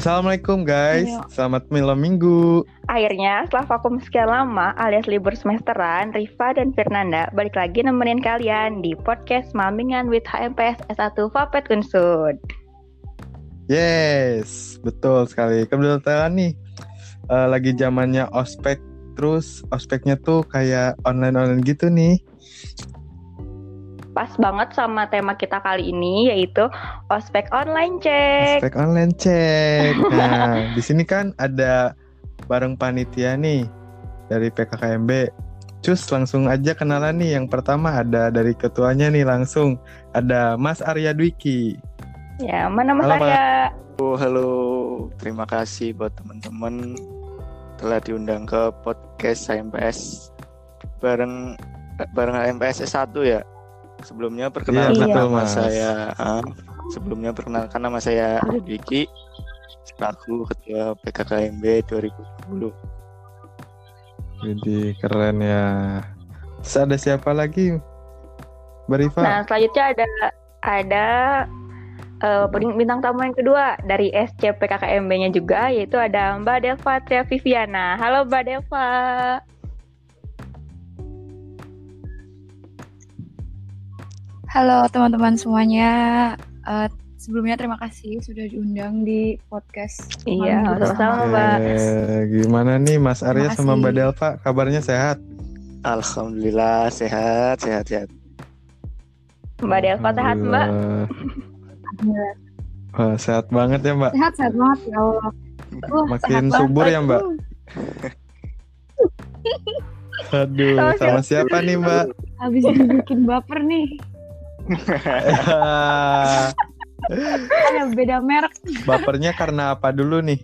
Assalamualaikum guys, Ayo. selamat malam minggu. Akhirnya, setelah vakum sekian lama alias libur semesteran, Riva dan Fernanda balik lagi nemenin kalian di podcast Mamingan with HMPS S1 Vapet Unsud. Yes, betul sekali. Kebetulan nih eh, lagi zamannya ospek, terus ospeknya tuh kayak online-online gitu nih. Pas banget sama tema kita kali ini yaitu ospek online cek. Ospek online cek. Nah, di sini kan ada bareng panitia nih dari PKKMB. Cus langsung aja kenalan nih. Yang pertama ada dari ketuanya nih langsung ada Mas Arya Dwiki. Ya, mana Mas Halo. Arya? Oh, halo, terima kasih buat teman-teman telah diundang ke podcast HMPS bareng bareng HMPS S1 ya. Sebelumnya perkenalkan Iya, nama Mas. saya ah, sebelumnya perkenalkan nama saya Diki selaku ketua PKKMB 2020. Jadi keren ya. Terus ada siapa lagi? Mbak Rifa? Nah, selanjutnya ada ada eh, bintang tamu yang kedua dari SCPKKMB-nya juga yaitu ada Mbak Delva Tria Viviana. Halo Mbak Delva. Halo teman-teman semuanya. Eh, sebelumnya terima kasih sudah diundang di podcast. Iya, sama-sama. Mbak. Eh, gimana nih Mas Arya sama Mbak. Delva? Kabarnya sehat? Alhamdulillah sehat, sehat, sehat. Mbak Delva sehat Mbak. Alhamdulillah. Wah, sehat banget ya Mbak. Sehat sehat banget ya Allah. Wah, Makin banget, subur ya, Mbak? Uh, Aduh, Sama sama siapa nih Mbak? Habis dibikin baper nih. Ada beda merek. Bapernya karena apa dulu nih?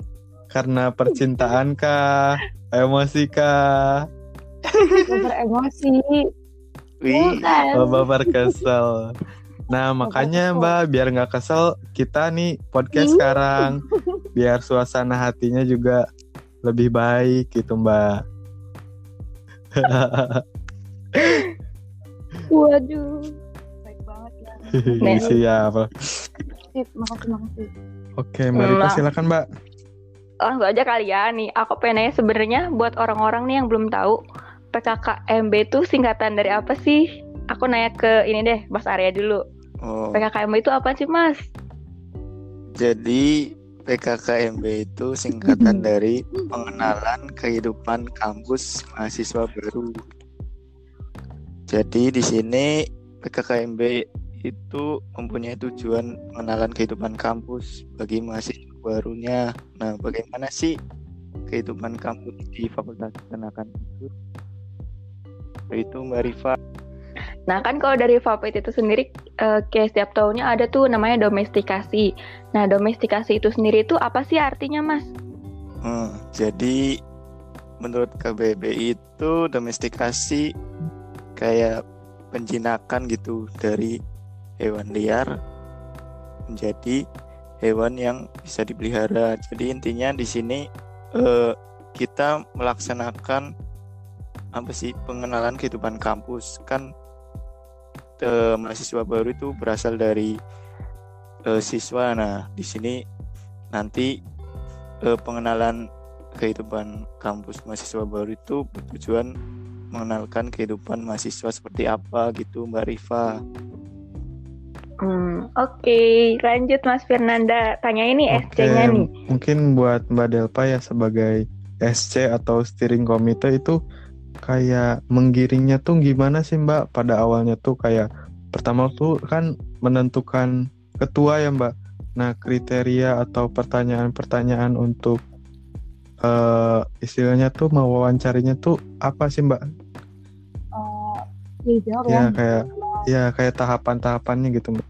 Karena percintaan kah? Emosi kah? Baper emosi. Wih, Bukan. Oh, baper kesel. Nah, makanya. Mbak, biar nggak kesel, kita nih podcast sekarang. Biar suasana hatinya juga lebih baik gitu, Mbak. Waduh. Nih. Siap. Sip, makasih makasih. Oke, Mbak Rita Mbak. silakan, Mbak. Langsung aja kali ya nih. Aku pengen sebenarnya buat orang-orang nih yang belum tahu PKKMB itu singkatan dari apa sih? Aku nanya ke ini deh, Mas Arya dulu. oh, PKKMB itu apa sih, Mas? Jadi PKKMB itu singkatan dari pengenalan kehidupan kampus mahasiswa baru. Jadi di sini PKKMB itu mempunyai tujuan pengenalan kehidupan kampus bagi mahasiswa barunya. Nah, bagaimana sih kehidupan kampus di Fakultas Peternakan itu? Itu Mbak Rifa. Nah kan kalau dari Vapet itu sendiri eh, kayak setiap tahunnya ada tuh namanya domestikasi. Nah domestikasi itu sendiri itu apa sih artinya mas? Hmm, jadi menurut KBBI itu domestikasi kayak penjinakan gitu dari hewan liar menjadi hewan yang bisa dipelihara. Jadi intinya di sini eh, kita melaksanakan apa sih pengenalan kehidupan kampus kan eh, mahasiswa baru itu berasal dari eh, siswa. Nah di sini nanti eh, pengenalan kehidupan kampus mahasiswa baru itu bertujuan mengenalkan kehidupan mahasiswa seperti apa gitu Mbak Rifa. Hmm, Oke lanjut Mas Fernanda. Tanya ini Oke, SC-nya nih. mungkin buat Mbak Delpa ya sebagai SC atau steering committee itu kayak menggiringnya tuh gimana sih Mbak? Pada awalnya tuh kayak pertama tuh kan menentukan ketua ya Mbak. Nah kriteria atau pertanyaan-pertanyaan untuk eh istilahnya tuh mau wawancarinya tuh apa sih Mbak? Ya jawab Ya ya. kayak ya kayak tahapan-tahapannya gitu Mbak.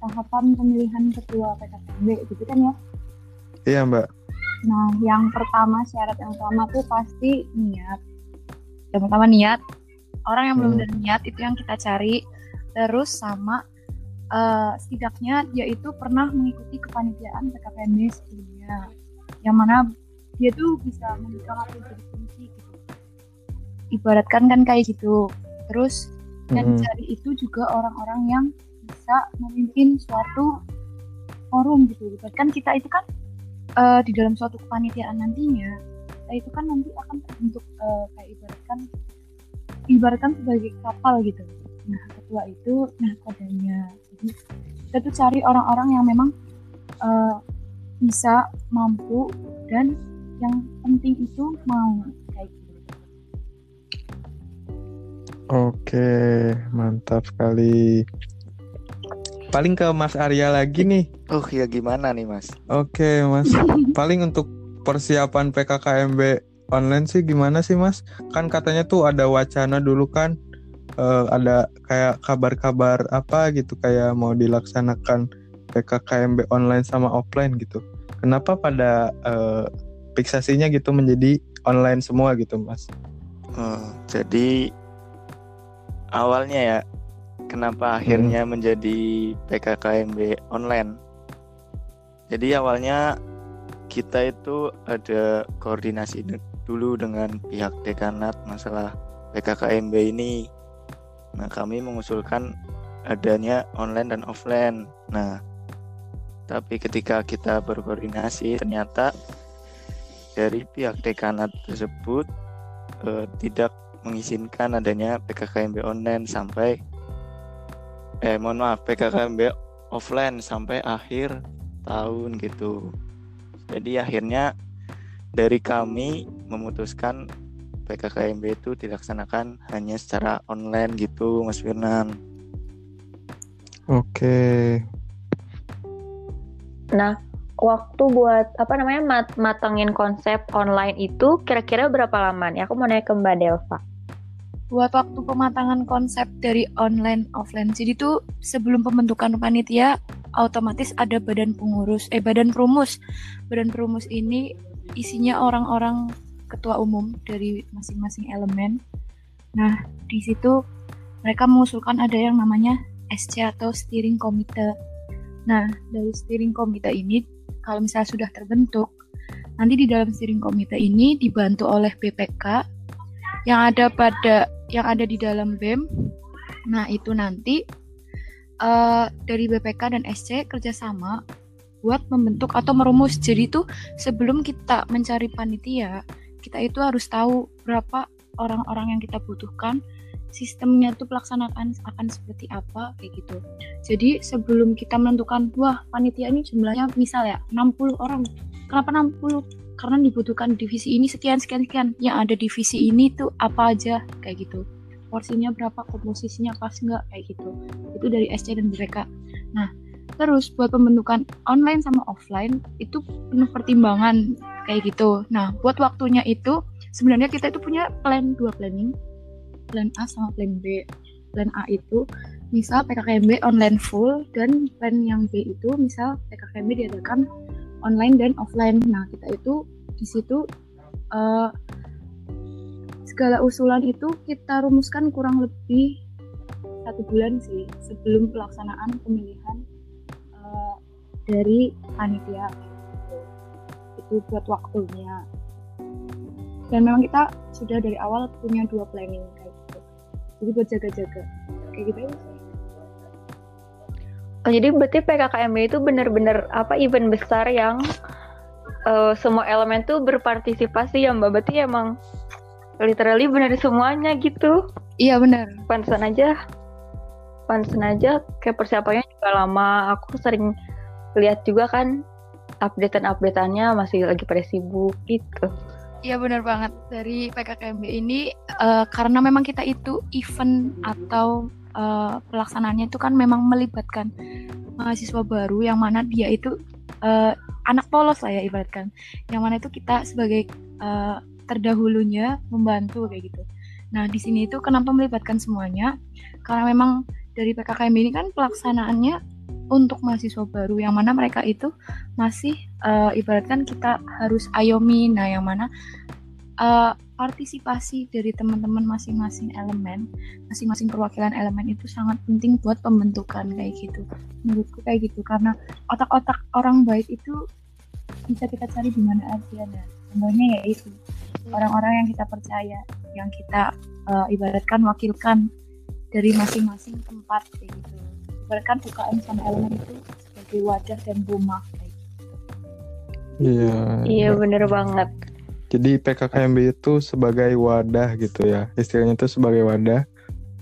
Tahapan pemilihan ketua PKKMB gitu kan ya. Iya Mbak. Nah, yang pertama syarat yang pertama tuh pasti niat. Yang pertama niat. Orang yang belum Hmm. ada niat itu yang kita cari. Terus sama eh, setidaknya dia itu pernah mengikuti kepanitiaan PKKMB sebelumnya. Yang mana dia tuh bisa memegang atau jadi fungsi gitu. Ibaratkan kan kayak gitu. Terus yang Mm-mm. dicari itu juga orang-orang yang bisa memimpin suatu forum gitu. Kan kita itu kan eh, di dalam suatu kepanitiaan nantinya kita itu kan nanti akan terbentuk eh, kayak ibaratkan ibaratkan sebagai kapal gitu nah ketua itu nah kodanya jadi kita tuh cari orang-orang yang memang eh, bisa mampu dan yang penting itu mau Oke, mantap sekali. Paling ke Mas Arya lagi nih. Oh ya gimana nih mas? Oke, Mas. Paling untuk persiapan PKKMB online sih gimana sih, Mas? Kan katanya tuh ada wacana dulu kan eh, ada kayak kabar-kabar apa gitu kayak mau dilaksanakan PKKMB online sama offline gitu. Kenapa pada eh, fiksasinya gitu menjadi online semua gitu, Mas? Oh, jadi awalnya ya kenapa akhirnya menjadi PKKMB online? Jadi awalnya kita itu ada koordinasi dulu dengan pihak dekanat masalah PKKMB ini. Nah, kami mengusulkan adanya online dan offline. Nah, tapi ketika kita berkoordinasi ternyata dari pihak dekanat tersebut eh, tidak mengizinkan adanya PKKMB online sampai eh mohon maaf PKKMB offline sampai akhir tahun gitu. Jadi akhirnya dari kami memutuskan PKKMB itu dilaksanakan hanya secara online gitu Mas Firnan. Oke. Nah, waktu buat apa namanya mat- matangin konsep online itu kira-kira berapa lama nih? Aku mau nanya ke Mbak Delva. Buat waktu pematangan konsep dari online offline. Jadi tuh sebelum pembentukan panitia otomatis ada badan pengurus eh badan perumus. Badan perumus ini isinya orang-orang ketua umum dari masing-masing elemen. Nah di situ mereka mengusulkan ada yang namanya SC atau steering committee. Nah dari steering committee ini kalau misalnya sudah terbentuk nanti di dalam steering committee ini dibantu oleh BPK yang ada pada yang ada di dalam BEM. Nah, itu nanti eh, dari BPK dan SC kerjasama buat membentuk atau merumus. Jadi itu sebelum kita mencari panitia, kita itu harus tahu berapa orang-orang yang kita butuhkan, sistemnya itu pelaksanaan akan seperti apa kayak gitu. Jadi sebelum kita menentukan, wah panitia ini jumlahnya misal ya 60 orang. Kenapa 60? Karena dibutuhkan divisi ini sekian sekian sekian. Yang ada divisi ini tuh apa aja? Kayak gitu. Porsinya berapa komposisinya pas nggak? Kayak gitu. Itu dari SC dan mereka nah terus buat pembentukan online sama offline itu penuh pertimbangan. Kayak gitu. Nah buat waktunya itu sebenarnya kita itu punya plan dua planning. Plan A sama plan B. Plan A itu misal PKKMB online full dan plan yang B itu misal PKKMB diadakan online dan offline. Nah, kita itu di situ uh, segala usulan itu kita rumuskan kurang lebih satu bulan sih sebelum pelaksanaan pemilihan uh, dari panitia itu buat waktunya dan memang kita sudah dari awal punya dua planning kayak gitu jadi buat jaga-jaga kayak gitu. Oh, jadi berarti PKKMB itu benar-benar apa event besar yang eh, semua elemen tuh berpartisipasi ya Mbak. Berarti emang literally benar semuanya gitu. iya benar Pantesan aja. Pantesan aja kayak persiapannya juga lama. Aku sering lihat juga kan updatean-updateannya masih lagi pada sibuk gitu. Iya benar banget dari PKKMB ini eh, karena memang kita itu event atau eh, pelaksanaannya itu kan memang melibatkan mahasiswa baru yang mana dia itu eh, anak polos lah ya ibaratkan. Yang mana itu kita sebagai eh, terdahulunya membantu kayak gitu. Nah di sini itu kenapa melibatkan semuanya? Karena memang dari PKKMB ini kan pelaksanaannya untuk mahasiswa baru yang mana mereka itu masih eh, ibaratkan kita harus ayomi nah yang mana eh, partisipasi dari teman-teman masing-masing elemen masing-masing perwakilan elemen itu sangat penting buat pembentukan kayak gitu menurutku kayak gitu karena otak-otak orang baik itu bisa kita cari di mana aja nah contohnya ya itu orang-orang yang kita percaya yang kita eh, ibaratkan wakilkan dari masing-masing tempat kayak gitu ibaratkan UKM sama elemen itu sebagai wadah dan rumah kayak gitu Iya. Iya bener banget. Jadi PKKMB itu sebagai wadah gitu ya. Istilahnya itu sebagai wadah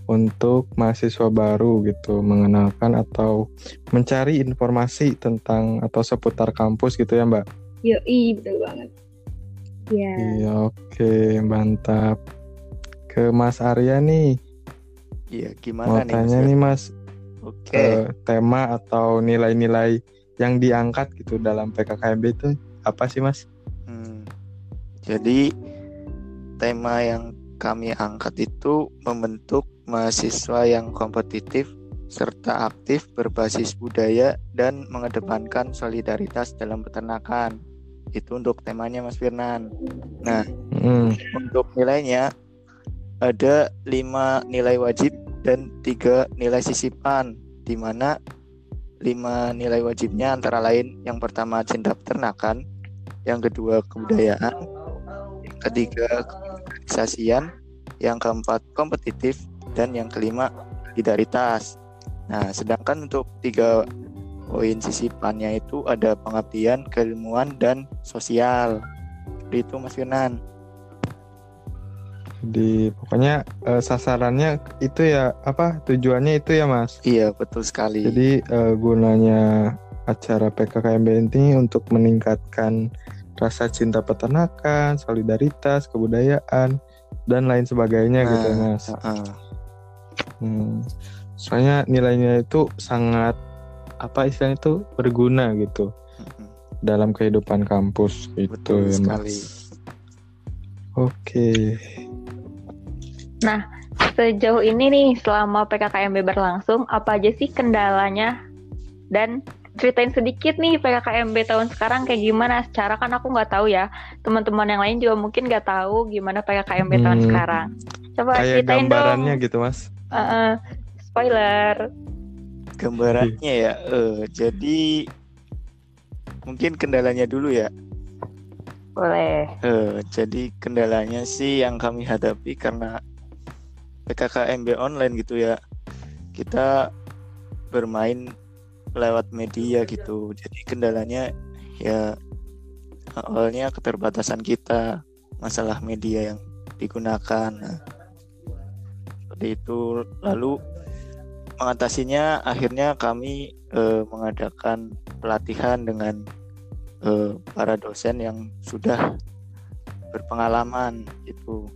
untuk mahasiswa baru gitu mengenalkan atau mencari informasi tentang atau seputar kampus gitu ya, Mbak. Yoi betul banget. Iya. Iya, oke, mantap. Ke Mas Arya nih, Iya, mau gimana nih? tanya Mas? nih Mas, Oke. eh, tema atau nilai-nilai yang diangkat gitu dalam PKKMB itu apa sih Mas? Jadi tema yang kami angkat itu membentuk mahasiswa yang kompetitif serta aktif berbasis budaya dan mengedepankan solidaritas dalam peternakan. Itu untuk temanya Mas Firnan. Nah, Hmm, untuk nilainya ada lima nilai wajib dan tiga nilai sisipan di mana lima nilai wajibnya antara lain yang pertama cinta peternakan yang kedua kebudayaan ketiga keorganisasian yang keempat kompetitif. Dan yang kelima solidaritas. Nah sedangkan untuk tiga poin sisipannya itu ada pengabdian keilmuan dan sosial. Seperti itu Mas Firnan Jadi pokoknya eh, sasarannya itu ya apa tujuannya itu ya Mas? Iya betul sekali. Jadi eh, gunanya acara PKKMB ini untuk meningkatkan rasa cinta peternakan, solidaritas, kebudayaan, dan lain sebagainya gitu Nah, Mas. Heeh. Hmm. Soalnya nilainya itu sangat apa istilahnya itu berguna gitu Mm-mm. dalam kehidupan kampus gitu Betul ya sekali. Mas. Oke. Sejauh ini nih selama PKKMB berlangsung apa aja sih kendalanya dan ceritain sedikit nih PKKMB tahun sekarang kayak gimana secara kan aku nggak tahu ya teman-teman yang lain juga mungkin nggak tahu gimana PKKMB tahun Hmm. sekarang coba Kayak ceritain gambarannya dong gitu Mas. Eh, eh, spoiler Gambarannya ya, eh, jadi mungkin kendalanya dulu ya. boleh Eh, jadi kendalanya sih yang kami hadapi karena PKKMB online gitu ya. Kita bermain lewat media gitu. Jadi kendalanya ya awalnya keterbatasan kita masalah media yang digunakan. Nah, seperti itu. Lalu mengatasinya akhirnya kami eh, mengadakan pelatihan dengan eh, para dosen yang sudah berpengalaman itu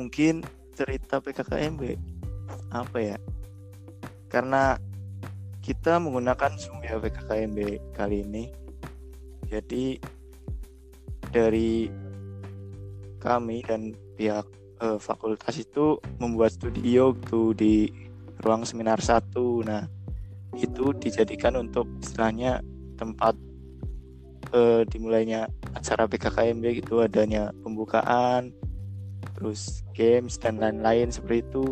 mungkin cerita PKKMB apa ya karena kita menggunakan Zoom ya PKKMB kali ini. Jadi dari kami dan pihak eh, fakultas itu membuat studio tuh di ruang seminar satu. Nah itu dijadikan untuk istilahnya tempat eh, dimulainya acara PKKMB gitu adanya pembukaan terus games dan lain-lain seperti itu.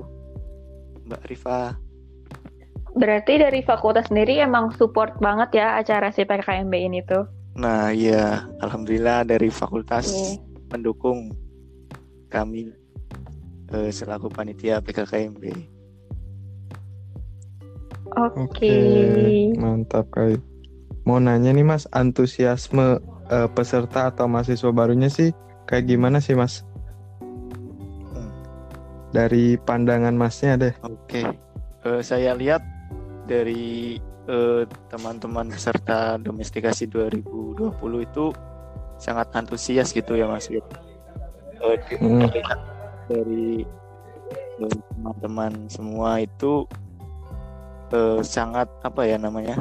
Mbak Rifa berarti dari fakultas sendiri emang support banget ya acara si PKKMB ini tuh nah iya alhamdulillah dari fakultas Oke. mendukung kami eh, selaku panitia PKKMB oke Oke, mantap kali. Mau nanya nih Mas, antusiasme eh, peserta atau mahasiswa barunya sih kayak gimana sih Mas? Hmm. Dari pandangan Masnya deh. Oke, Eh, saya lihat dari eh, teman-teman peserta domestikasi 2020 itu sangat antusias gitu ya Mas. Yud. Eh, Hmm. dari eh, teman-teman semua itu eh, sangat apa ya namanya,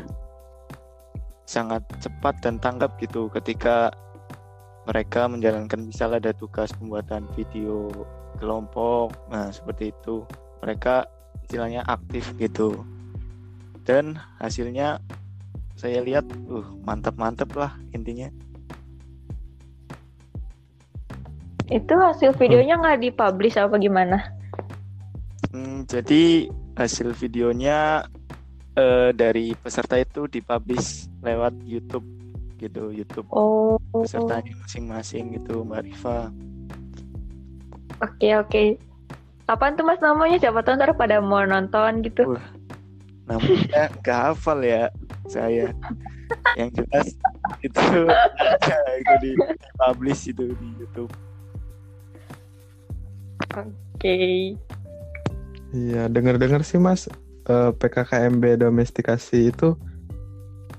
sangat cepat dan tanggap gitu ketika mereka menjalankan misalnya ada tugas pembuatan video kelompok, nah seperti itu mereka istilahnya aktif gitu dan hasilnya saya lihat uh mantap-mantap lah intinya. Itu hasil videonya nggak dipublish apa gimana? Hmm, jadi hasil videonya eh, dari peserta itu dipublish lewat YouTube gitu YouTube oh. pesertanya masing-masing gitu Mbak Rifa oke oke. Kapan tuh mas namanya? Siapa tahu ntar pada mau nonton gitu namanya nggak hafal ya saya yang jelas itu ada itu di publish itu di YouTube. Oke. Iya, dengar-dengar sih Mas eh, PKKMB domestikasi itu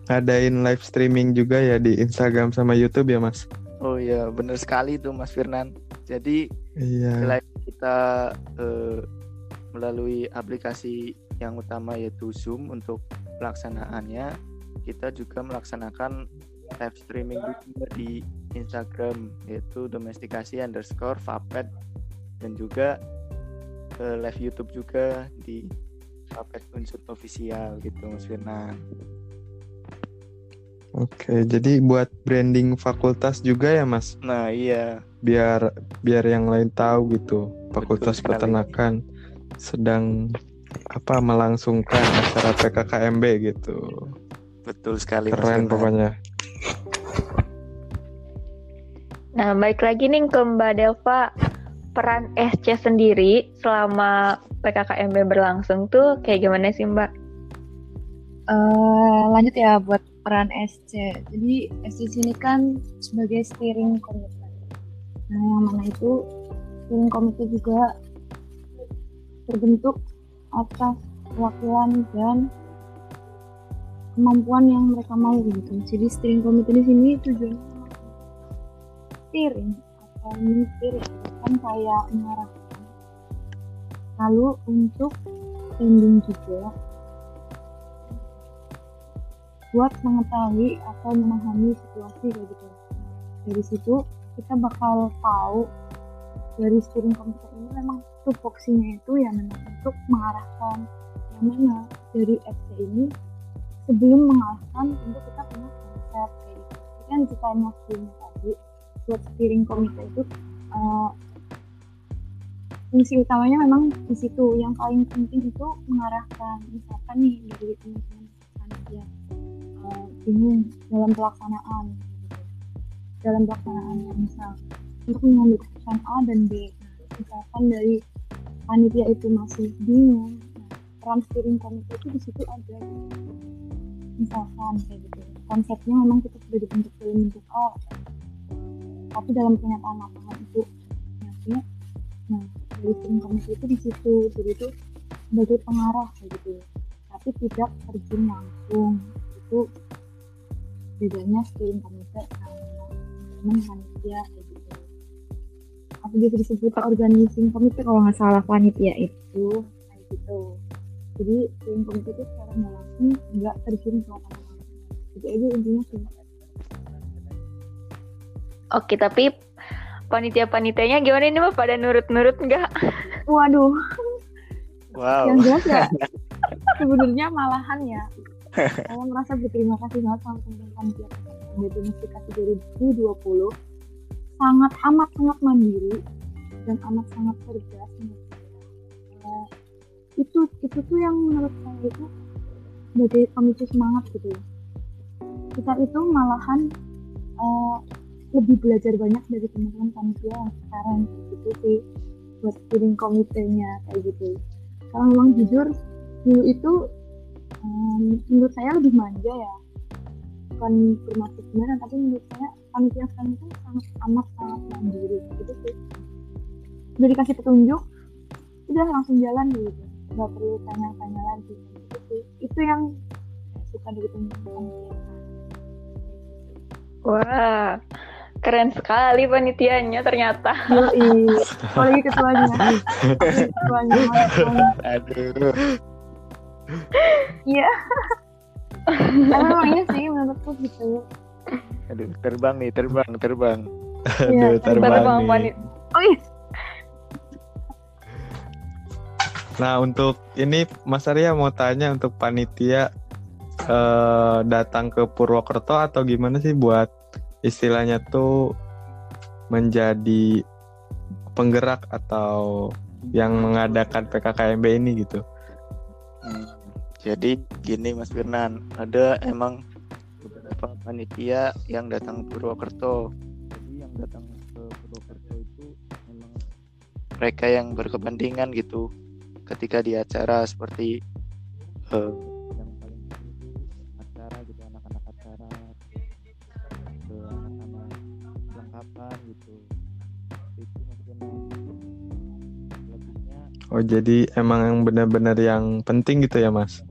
ngadain live streaming juga ya di Instagram sama YouTube ya Mas. Oh iya, bener sekali tuh Mas Firnan. Jadi Iya. selain kita eh, melalui aplikasi yang utama yaitu Zoom untuk pelaksanaannya, kita juga melaksanakan live streaming juga di Instagram yaitu domestikasi underscore vapet dan juga eh, live YouTube juga di vapet unsur official gitu Mas Firnan. Oke, jadi buat branding fakultas juga ya Mas, Nah iya biar biar yang lain tahu gitu. Fakultas sekali. Peternakan sedang apa melangsungkan acara PKKMB gitu. betul sekali Keren pokoknya. Nah, baik lagi nih ke Mbak Delva. Peran SC sendiri selama PKKMB berlangsung tuh kayak gimana sih Mbak? Eh, lanjut ya buat peran SC. Jadi SC sini kan sebagai steering committee. Nah, yang mana itu steering committee juga terbentuk atas perwakilan dan kemampuan yang mereka mau gitu. Jadi steering committee di sini memang steering atau menyetir ya, kan kayak mengarahkan. Lalu untuk standing juga buat mengetahui atau memahami situasi gitu. Dari situ kita bakal tahu dari steering komputer ini memang tupoksinya itu ya memang untuk mengarahkan yang mana dari FC ini sebelum mengarahkan tentu kita punya konsep kayak gitu. Jadi kan jika sebelumnya tadi buat steering komite itu eh, fungsi utamanya memang di situ. Yang paling penting itu mengarahkan. Misalkan nih dari teman-teman panitia eh, bingung dalam pelaksanaan. Dalam pelaksanaan misal untuk mengambil keputusan A dan B. Nah, misalkan dari panitia itu masih bingung. Nah, peran steering itu di situ ada gitu. misalkan kayak gitu. Konsepnya memang kita sudah dibentuk dalam bentuk A. Tapi dalam kenyataan lapangan itu. Nyatanya nah dari steering committee itu di situ. Jadi itu sebagai pengarah kayak gitu. Tapi tidak terjun langsung. Itu bedanya steering committee sama teman panitia kayak gitu atau bisa disebut organizing committee kalau nggak salah panitia itu kayak gitu jadi steering committee itu secara nggak langsung nggak terjun ke lapangan jadi aja intinya sih Oke, tapi panitia-panitianya gimana ini Mbak? Pada nurut-nurut nggak? waduh Wow. yang jelas ya sebenarnya malahan ya saya merasa berterima kasih banget sama teman-teman panitia di domestikasi 2020 sangat amat sangat mandiri dan amat sangat cerdas. Eh, itu itu tuh yang menurut saya itu sebagai pemicu semangat gitu ya. kita itu malahan eh, lebih belajar banyak dari teman-teman panitia yang sekarang gitu sih buat steering komitenya kayak gitu kalau memang jujur dulu itu em, menurut saya lebih manja ya bukan bermaksud gimana tapi menurut saya panitia sekarang itu sangat amat sangat mandiri. Gitu sih. Udah dikasih petunjuk udah langsung jalan gitu. Nggak perlu tanya-tanya lagi. Gitu sih. Itu yang suka dari panitia Wah, keren sekali panitianya ternyata. Yoi, apalagi ketuanya. Ketuanya Aduh. iya. Tapi memang iya sih menurutku gitu Aduh, terbang nih, terbang, terbang. Aduh, Iya, terbang Terbang nih. oh iya Nah, untuk ini Mas Arya mau tanya untuk panitia eh, datang ke Purwokerto atau gimana sih buat istilahnya tuh menjadi penggerak atau yang mengadakan PKKMB ini gitu. Hmm, Jadi gini Mas Firnan, ada emang panitia yang datang ke Purwokerto. Jadi yang datang ke Purwokerto itu memang mereka yang berkepentingan gitu ketika di acara seperti uh, yang paling itu acara gitu anak-anak acara ke anak-anak gitu. Itu maksudnya lebihnya... Oh jadi emang yang benar-benar yang penting gitu ya mas?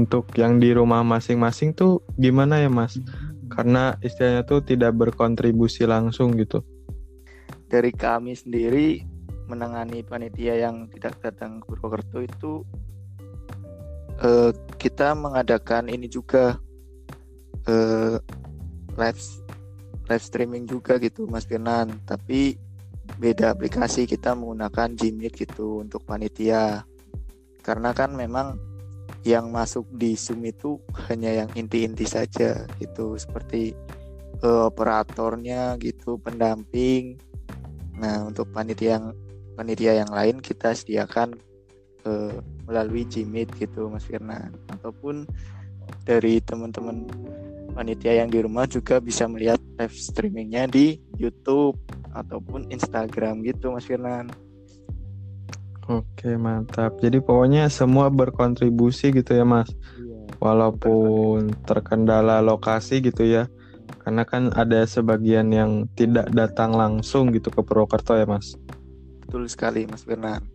Untuk yang di rumah masing-masing tuh gimana ya mas? Karena istilahnya tuh tidak berkontribusi langsung gitu. Dari kami sendiri menangani panitia yang tidak datang ke Purwokerto itu eh, kita mengadakan ini juga eh, live live streaming juga gitu Mas Firnan tapi beda aplikasi kita menggunakan Gmeet gitu untuk panitia karena kan memang yang masuk di Zoom itu hanya yang inti-inti saja gitu. Seperti eh, operatornya gitu pendamping. Nah untuk panitia yang panitia yang lain kita sediakan eh, melalui Gmeet gitu Mas Firnan. Ataupun dari teman-teman panitia yang di rumah juga bisa melihat live streamingnya di YouTube ataupun Instagram gitu Mas Firnan. Oke mantap. Jadi pokoknya semua berkontribusi gitu ya mas. Walaupun terkendala lokasi gitu ya. Karena kan ada sebagian yang tidak datang langsung gitu ke Purwokerto ya mas. Betul sekali Mas Firnan.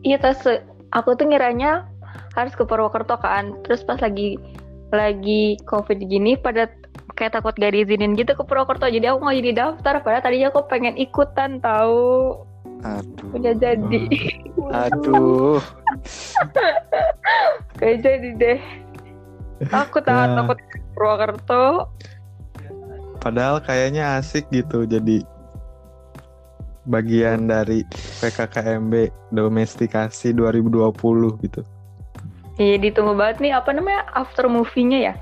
Iya tas aku tuh ngiranya harus ke Purwokerto kan. Terus pas lagi lagi covid gini pada kayak takut gak diizinin gitu ke Purwokerto. Jadi aku nggak jadi daftar. Padahal tadinya aku pengen ikutan tahu. Aduh. Udah jadi. Aduh. Kayak jadi deh. Takut ah, Ya. takut ke Purwokerto. Padahal kayaknya asik gitu jadi bagian dari PKKMB domestikasi 2020 gitu. Iya ditunggu banget nih apa namanya after movie-nya ya.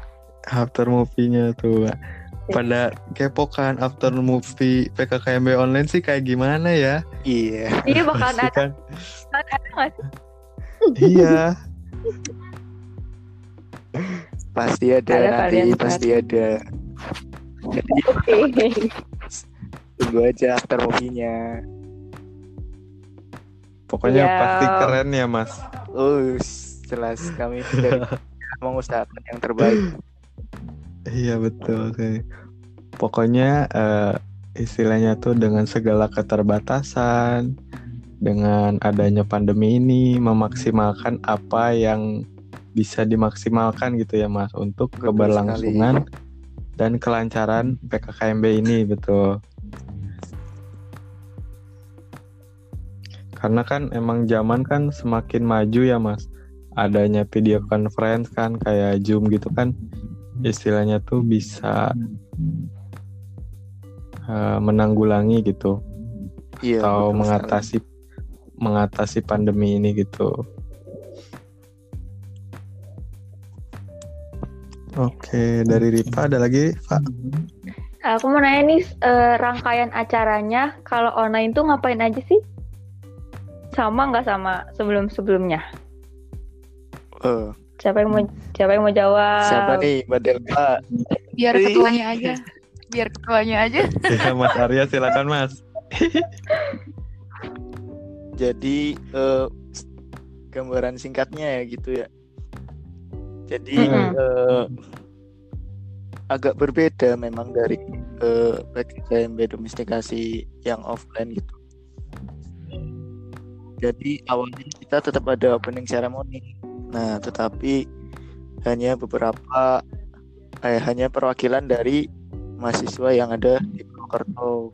After movie-nya tuh Mbak. Pada kepo kan after movie PKKMB online sih kayak gimana ya? Iya. Iya bakalan Pasti ada, kan? bakalan ada nggak sih? iya. Pasti ada, Ada nanti pasti ada. Jadi Oke. tunggu aja after movie-nya. Pokoknya Ya. pasti keren ya Mas. Oh, jelas kami dari mengusahakan yang terbaik. Iya betul sih. Pokoknya eh, istilahnya tuh dengan segala keterbatasan, dengan adanya pandemi ini memaksimalkan apa yang bisa dimaksimalkan gitu ya Mas untuk Betul keberlangsungan dan kelancaran PKKMB ini betul. Karena kan emang zaman kan semakin maju ya Mas. Adanya video conference kan kayak Zoom gitu kan istilahnya tuh bisa eh, menanggulangi gitu Iya. atau betul sekali. mengatasi mengatasi pandemi ini gitu. Oke, dari Ripa ada lagi, Pak? Aku mau nanya nih eh, rangkaian acaranya kalau online tuh ngapain aja sih? Sama nggak sama sebelum-sebelumnya? Eh, Siapa yang mau siapa yang mau jawab? siapa nih Mbak Delta? Biar ketuanya aja. Biar ketuanya aja. Ya, Mas Arya silakan, Mas. Jadi eh, gambaran singkatnya ya gitu ya. Jadi Mm-mm. eh, agak berbeda memang dari eh, PKKMB domestikasi yang offline gitu. Jadi awalnya kita tetap ada opening ceremony. Nah, tetapi hanya beberapa eh, hanya perwakilan dari mahasiswa yang ada di Purwokerto.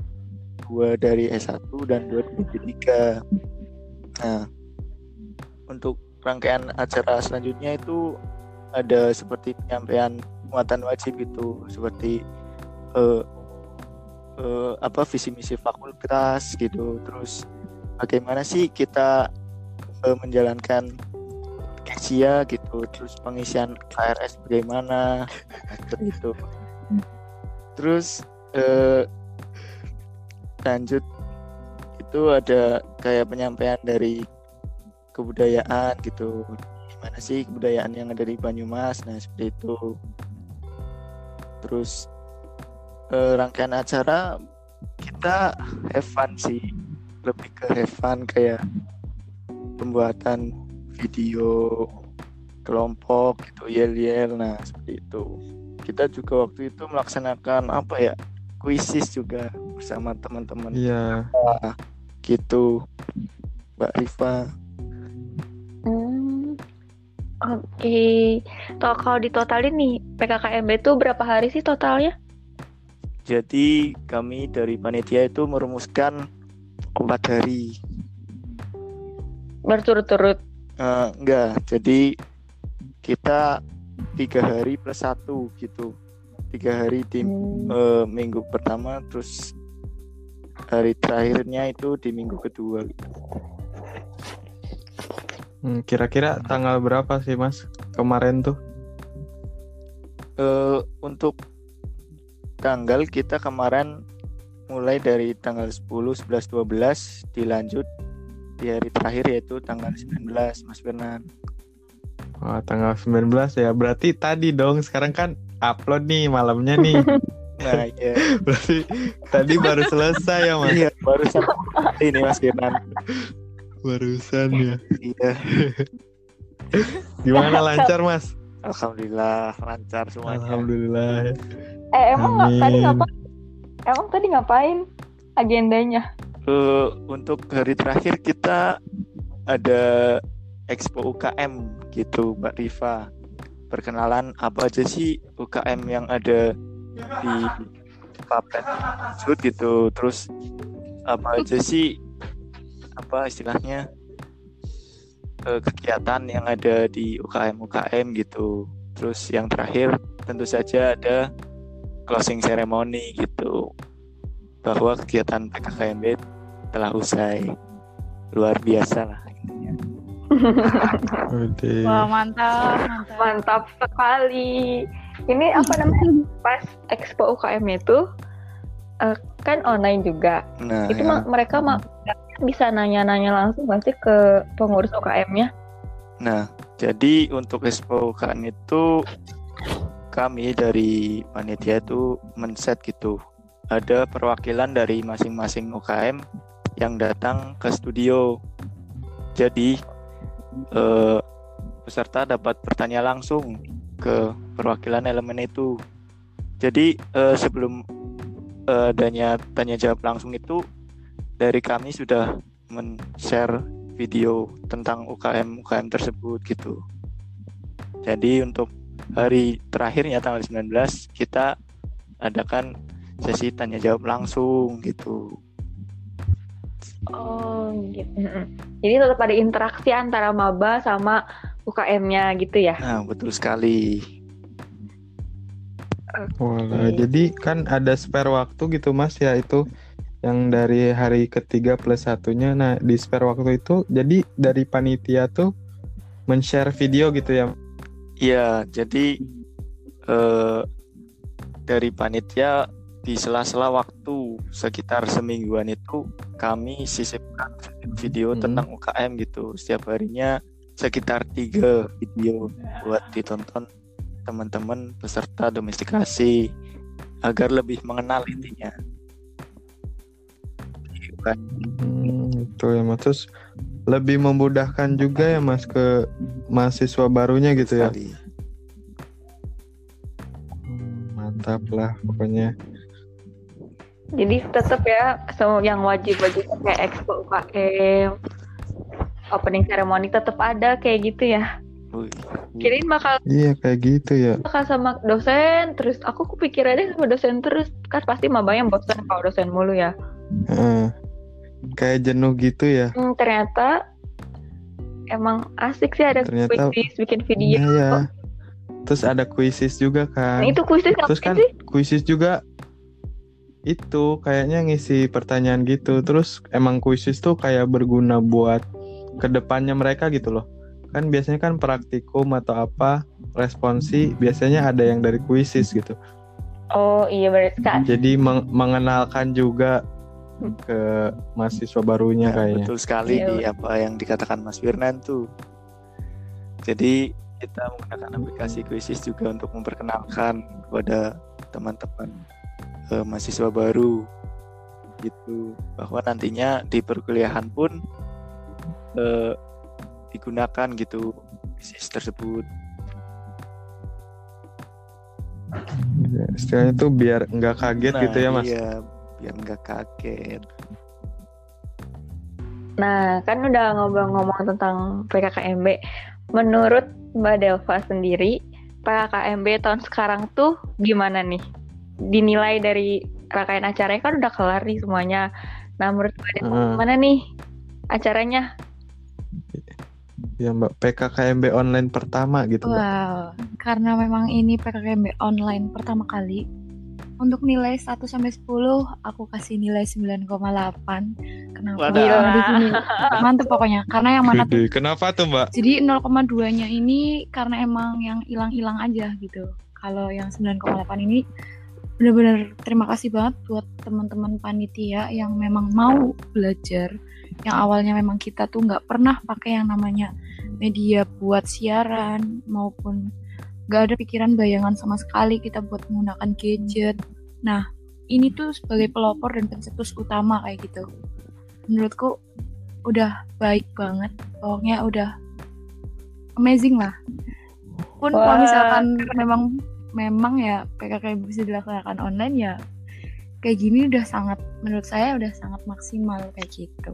Dua dari S1 dan dua dari D3. Nah, untuk rangkaian acara selanjutnya itu ada seperti penyampaian muatan wajib itu seperti eh, eh, apa visi misi fakultas gitu terus bagaimana sih kita eh, menjalankan kasia gitu terus pengisian KRS bagaimana seperti itu terus eh, lanjut itu ada kayak penyampaian dari kebudayaan gitu. Gimana sih kebudayaan yang ada di Banyumas? Nah seperti itu. Terus eh, rangkaian acara kita have sih. Lebih ke have kayak pembuatan video kelompok gitu yel yel nah seperti itu kita juga waktu itu melaksanakan apa ya kuisis juga bersama teman-teman Iya. gitu Mbak Rifa Hmm. Oke. Toh kalau ditotalin nih PKKMB itu berapa hari sih totalnya? jadi kami dari panitia itu merumuskan empat hari Berturut-turut. Eh, enggak jadi kita tiga hari plus satu gitu tiga hari di Hmm. eh, minggu pertama terus hari terakhirnya itu di minggu kedua Hmm, Kira-kira tanggal berapa sih Mas kemarin tuh? Eh, untuk tanggal kita kemarin mulai dari tanggal 10, 11, 12 dilanjut di hari terakhir yaitu tanggal 19 Mas Bernan. Wah, tanggal 19 ya. Berarti tadi dong. Sekarang kan upload nih malamnya nih. Nah, iya. Berarti tadi baru selesai ya Mas. Iya, barusan ini Mas Bernan. Barusan ya. Iya, Gimana lancar Mas? alhamdulillah lancar semuanya. Alhamdulillah. Eh emang nggak- tadi Amin. ngapain? Emang tadi ngapain agendanya? Eh, untuk hari terakhir kita ada Expo UKM gitu Mbak Riva. Perkenalan apa aja sih UKM yang ada di Papet Sud gitu. Terus apa aja sih apa istilahnya eh, kegiatan yang ada di UKM UKM gitu. Terus yang terakhir tentu saja ada closing ceremony gitu bahwa kegiatan PKKMB telah usai luar biasa lah. Wah mantap, mantap. Mantap sekali. Ini apa namanya? Pas Expo UKM itu eh, kan online juga. Nah, itu ma- mereka ma- bisa nanya-nanya langsung sih ke pengurus UKM-nya? nah jadi untuk Expo UKM itu kami dari panitia itu men-set gitu ada perwakilan dari masing-masing UKM yang datang ke studio. Jadi eh, peserta dapat bertanya langsung ke perwakilan elemen itu. Jadi eh, sebelum eh, adanya tanya jawab langsung itu dari kami sudah men-share video tentang UKM UKM tersebut gitu. Jadi untuk hari terakhirnya tanggal 19 kita adakan sesi tanya jawab langsung gitu. Oh gitu. Jadi tetap ada interaksi antara maba sama UKM-nya gitu ya? Nah, betul sekali. Walah, Oke. jadi kan ada spare waktu gitu Mas ya itu yang dari hari ketiga plus satunya. Nah di spare waktu itu jadi dari panitia tuh men-share video gitu ya. Iya, jadi eh, dari panitia di sela-sela waktu sekitar semingguan itu kami sisipkan video Hmm. tentang UKM gitu. Setiap harinya sekitar tiga video buat ditonton teman-teman peserta domestikasi agar lebih mengenal intinya. Bukan Hmm, itu ya Mas. Terus lebih memudahkan juga ya Mas ke mahasiswa barunya gitu ya. sekali. Hmm, mantap lah pokoknya. Jadi tetap ya semua yang wajib-wajib kayak expo UKM, opening ceremony tetap ada kayak gitu ya. Kirain bakal Iya kayak gitu ya. bakal sama dosen terus aku kepikirannya sama dosen terus kan pasti mabanya bosan kalau dosen mulu ya. Heeh. kayak jenuh gitu ya. Hmm, ternyata emang asik sih ada Ternyata- quiz bikin video. Iya ya. Terus ada kuisis juga kan. Nah, itu kuisnya Terus ngapain kan sih? kuisis juga itu kayaknya ngisi pertanyaan gitu. Terus emang kuisis tuh kayak berguna buat ke depannya mereka gitu loh. Kan biasanya kan praktikum atau apa responsi biasanya ada yang dari kuisis gitu. Oh iya berarti kan. Jadi meng- mengenalkan juga ke mahasiswa barunya Ya, kayaknya. betul sekali Iya. di apa yang dikatakan Mas Firnan tuh. Jadi kita menggunakan aplikasi Quizzes juga untuk memperkenalkan kepada teman-teman eh, mahasiswa baru gitu bahwa nantinya di perkuliahan pun eh, digunakan gitu bisnis tersebut. Ya, istilahnya tuh biar nggak kaget Nah, gitu ya mas Iya, biar nggak kaget. Nah, kan udah ngomong-ngomong tentang PKKMB. Menurut Mbak Delva sendiri, PKKMB tahun sekarang tuh gimana nih? Dinilai dari rangkaian acaranya kan udah kelar nih semuanya. Nah, menurut Mbak Delva Heeh. gimana nih acaranya? ya mbak PKKMB online pertama gitu mbak Wow, karena memang ini PKKMB online pertama kali, untuk nilai 1 sampai 10 aku kasih nilai 9,8. Kenapa? Mantep pokoknya. Karena yang mana tuh kenapa tuh mbak Jadi 0,2-nya ini karena emang yang hilang-hilang aja gitu. Kalau yang 9,8 ini benar-benar terima kasih banget buat teman-teman panitia yang memang mau belajar. Yang awalnya memang kita tuh nggak pernah pakai yang namanya media buat siaran maupun nggak ada pikiran bayangan sama sekali kita buat menggunakan gadget. Nah, ini tuh sebagai pelopor dan pencetus utama kayak gitu. Menurutku udah baik banget. Pokoknya udah amazing lah. Pun kalau misalkan memang memang ya PKK bisa dilaksanakan online ya kayak gini udah sangat menurut saya udah sangat maksimal kayak gitu.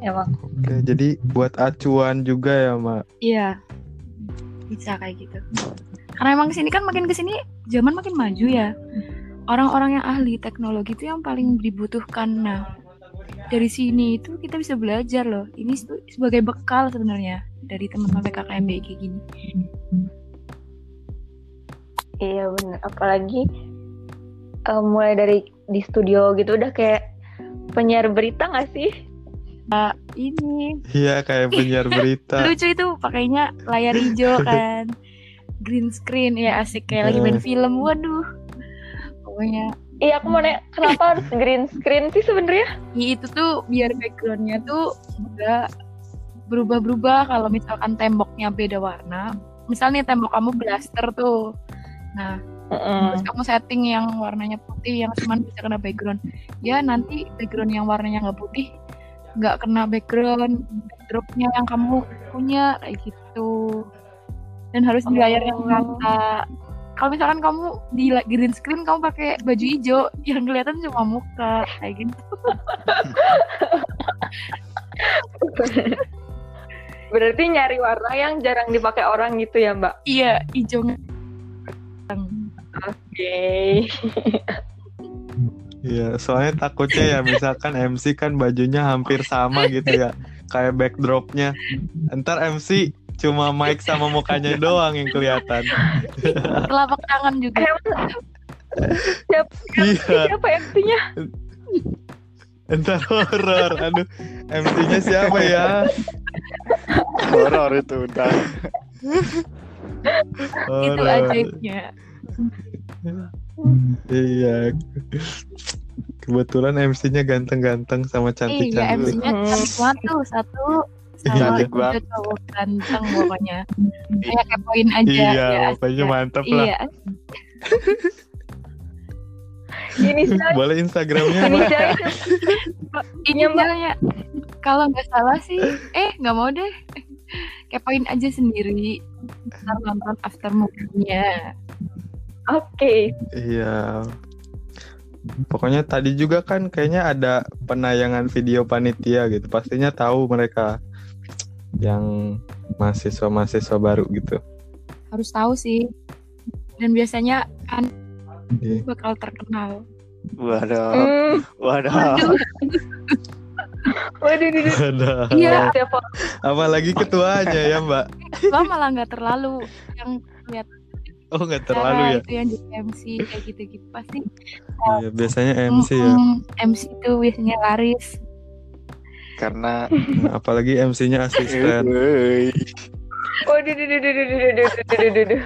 Emang Oke, jadi buat acuan juga ya mbak Iya. Bisa kayak gitu. Karena emang ke sini kan makin ke sini zaman makin maju ya. Orang-orang yang ahli teknologi itu yang paling dibutuhkan. Nah, dari sini itu kita bisa belajar loh. Ini se- sebagai bekal sebenarnya dari teman-teman PKKMB kayak gini. iya bener. Apalagi eh, mulai dari di studio gitu udah kayak penyiar berita nggak sih? Ini iya kayak penyiar berita lucu itu pakainya layar hijau kan. Green screen ya asik kayak lagi main Eh. film. Waduh. Pokoknya Iya, aku mau nanya, kenapa harus green screen sih sebenarnya? Ya, itu tuh biar backgroundnya tuh nggak berubah-berubah. Kalau misalkan temboknya beda warna misalnya tembok kamu blaster tuh. Nah terus kamu setting yang warnanya putih yang cuman bisa kena background. Ya nanti background yang warnanya nggak putih nggak kena background backdropnya yang kamu punya kayak gitu. Dan harus di layar yang Oh. Kalau misalkan kamu di green screen kamu pakai baju hijau yang kelihatan cuma muka kayak gitu Berarti nyari warna yang jarang dipakai orang gitu ya, Mbak? iya hijau Oke. Iya, soalnya takutnya ya misalkan MC kan bajunya hampir sama gitu ya, kayak backdropnya. Ntar MC cuma mic sama mukanya doang yang kelihatan. telapak tangan juga Siapa, Iya, siapa MC-nya? ntar horor. Aduh, MC-nya siapa ya? Horor itu udah. itu ajaibnya Iya. Kebetulan MC-nya ganteng-ganteng sama iya cantik-cantik. MC-nya Hmm. cantik banget tuh satu Iya. Sama Cantik banget. cowok ganteng pokoknya kayak kepoin aja Iya, ya, pokoknya mantep lah. iya Ini Boleh Instagramnya, ini Mbak? saya ini misalnya kalau nggak salah sih eh nggak mau deh kepoin aja sendiri ntar nonton after movie-nya Oke. Iya. Pokoknya tadi juga kan kayaknya ada penayangan video panitia gitu. Pastinya tahu mereka yang mahasiswa-mahasiswa baru gitu. harus tahu sih dan biasanya kan Iya. bakal terkenal Waduh, Hmm. waduh. Waduh, waduh, waduh. Ada. Iya. Siapa? Apalagi ketuanya ya, Mbak. Lo malah nggak terlalu yang lihat Oh, nggak terlalu ya. itu yang jadi MC kayak gitu-gitu pasti Iya, biasanya MC ya. Mm-mm, MC itu biasanya laris Karena Nah, apalagi MC-nya asisten. Waduh, duh, duh, duh, duh, duh, duh, duh, duh, duh,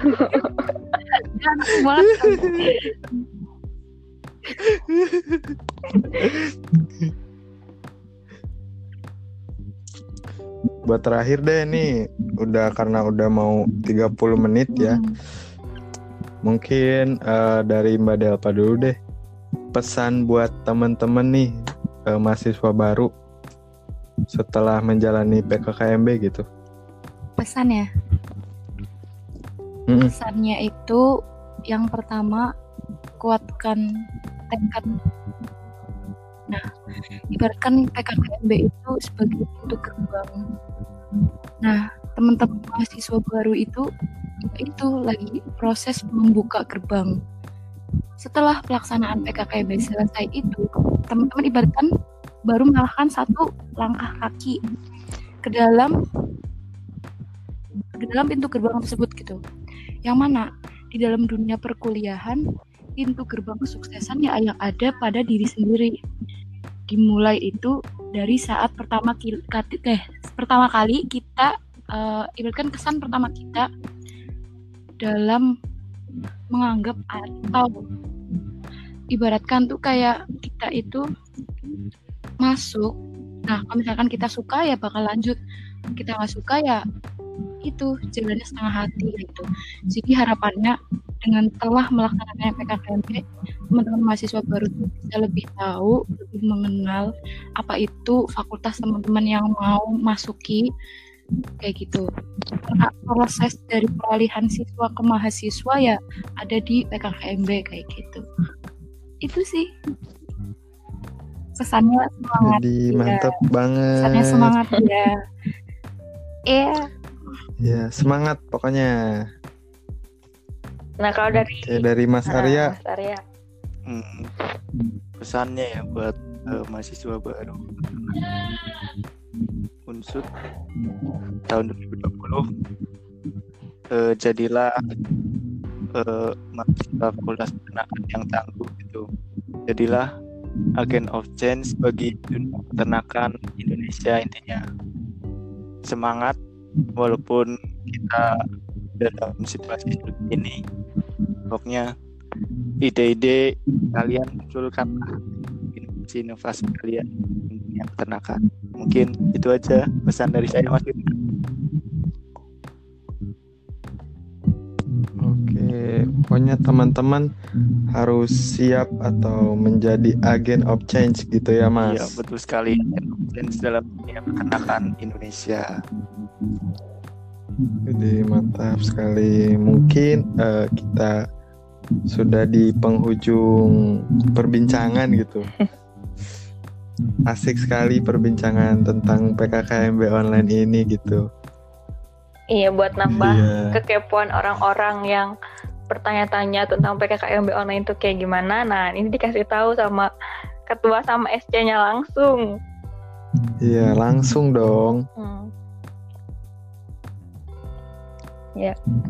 Buat terakhir deh nih, udah karena udah mau 30 menit ya. Hmm. Mungkin eh, dari Mbak Delpa dulu deh. Pesan buat temen-temen nih eh, mahasiswa baru setelah menjalani PKKMB gitu? Pesan ya. Mm-mm. Pesannya itu yang pertama kuatkan tekad. Nah, ibaratkan PKKMB itu sebagai pintu gerbang. Nah, teman-teman mahasiswa baru itu itu lagi proses membuka gerbang. Setelah pelaksanaan PKKMB selesai itu, teman-teman ibaratkan baru melangkahkan satu langkah kaki ke dalam ke dalam pintu gerbang tersebut gitu. Yang mana di dalam dunia perkuliahan pintu gerbang kesuksesan ya yang ada pada diri sendiri. Dimulai itu dari saat pertama kali eh, pertama kali kita uh, ibaratkan kesan pertama kita dalam menganggap atau ibaratkan tuh kayak kita itu masuk. Nah kalau misalkan kita suka ya bakal lanjut. Kita nggak suka ya itu jalannya setengah hati gitu. Jadi harapannya dengan telah melaksanakan PKKMB teman-teman mahasiswa baru bisa lebih tahu lebih mengenal apa itu fakultas teman-teman yang mau masuki kayak gitu. Proses dari peralihan siswa ke mahasiswa ya ada di PKKMB kayak gitu. Itu sih pesannya semangat Jadi ya. mantap banget. pesannya semangat ya iya Ya, semangat pokoknya. Nah kalau dari Oke, dari Mas Nah, Arya. Mas Arya. Hmm, pesannya ya buat eh, mahasiswa baru Unsur tahun 2020 eh, jadilah eh, mahasiswa fakultas yang tangguh gitu jadilah agen of change bagi dunia peternakan Indonesia intinya. Semangat walaupun kita dalam situasi seperti ini. Pokoknya ide-ide kalian munculkan inovasi-inovasi kalian yang peternakan. Mungkin itu aja pesan dari saya mas pokoknya teman-teman harus siap atau menjadi agen of change gitu ya, Mas. Iya betul sekali dan dalam dunia peternakan Indonesia Jadi mantap sekali. Mungkin eh, kita sudah di penghujung perbincangan gitu. Asik sekali perbincangan tentang PKKMB online ini gitu. Iya buat nambah Iya. kekepoan orang-orang yang bertanya-tanya tentang PKKMB online itu kayak gimana. Nah, ini dikasih tahu sama ketua sama SC-nya langsung. Iya, langsung dong. Hmm.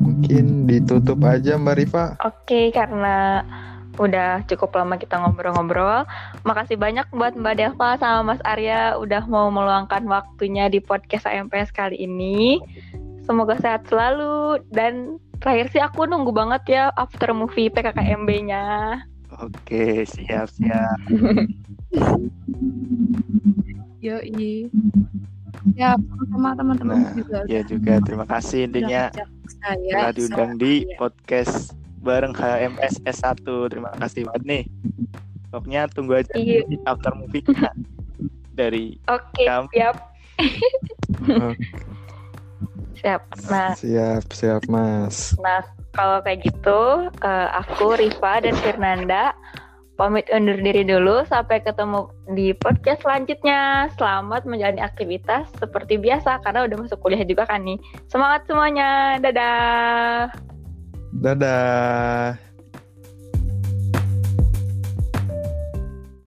Mungkin ditutup aja Mbak Rifa. Oke, karena udah cukup lama kita ngobrol-ngobrol. Makasih banyak buat Mbak Deva sama Mas Arya udah mau meluangkan waktunya di podcast AMPS kali ini. Semoga sehat selalu dan terakhir sih aku nunggu banget ya after movie PKKMB-nya. oke siap siap Yoi. Ya, sama teman-teman Nah, juga ya juga terima kasih intinya saya. telah diundang di Iya. podcast bareng HMS S1 terima kasih banget nih pokoknya tunggu aja Iya. di after movie dari Oke, Kamu- siap. Siap. Nah, Siap, siap Mas. Nah, kalau kayak gitu, eh, aku Riva dan Fernanda pamit undur diri dulu. Sampai ketemu di podcast selanjutnya. Selamat menjalani aktivitas seperti biasa karena udah masuk kuliah juga kan nih. Semangat semuanya. Dadah. Dadah.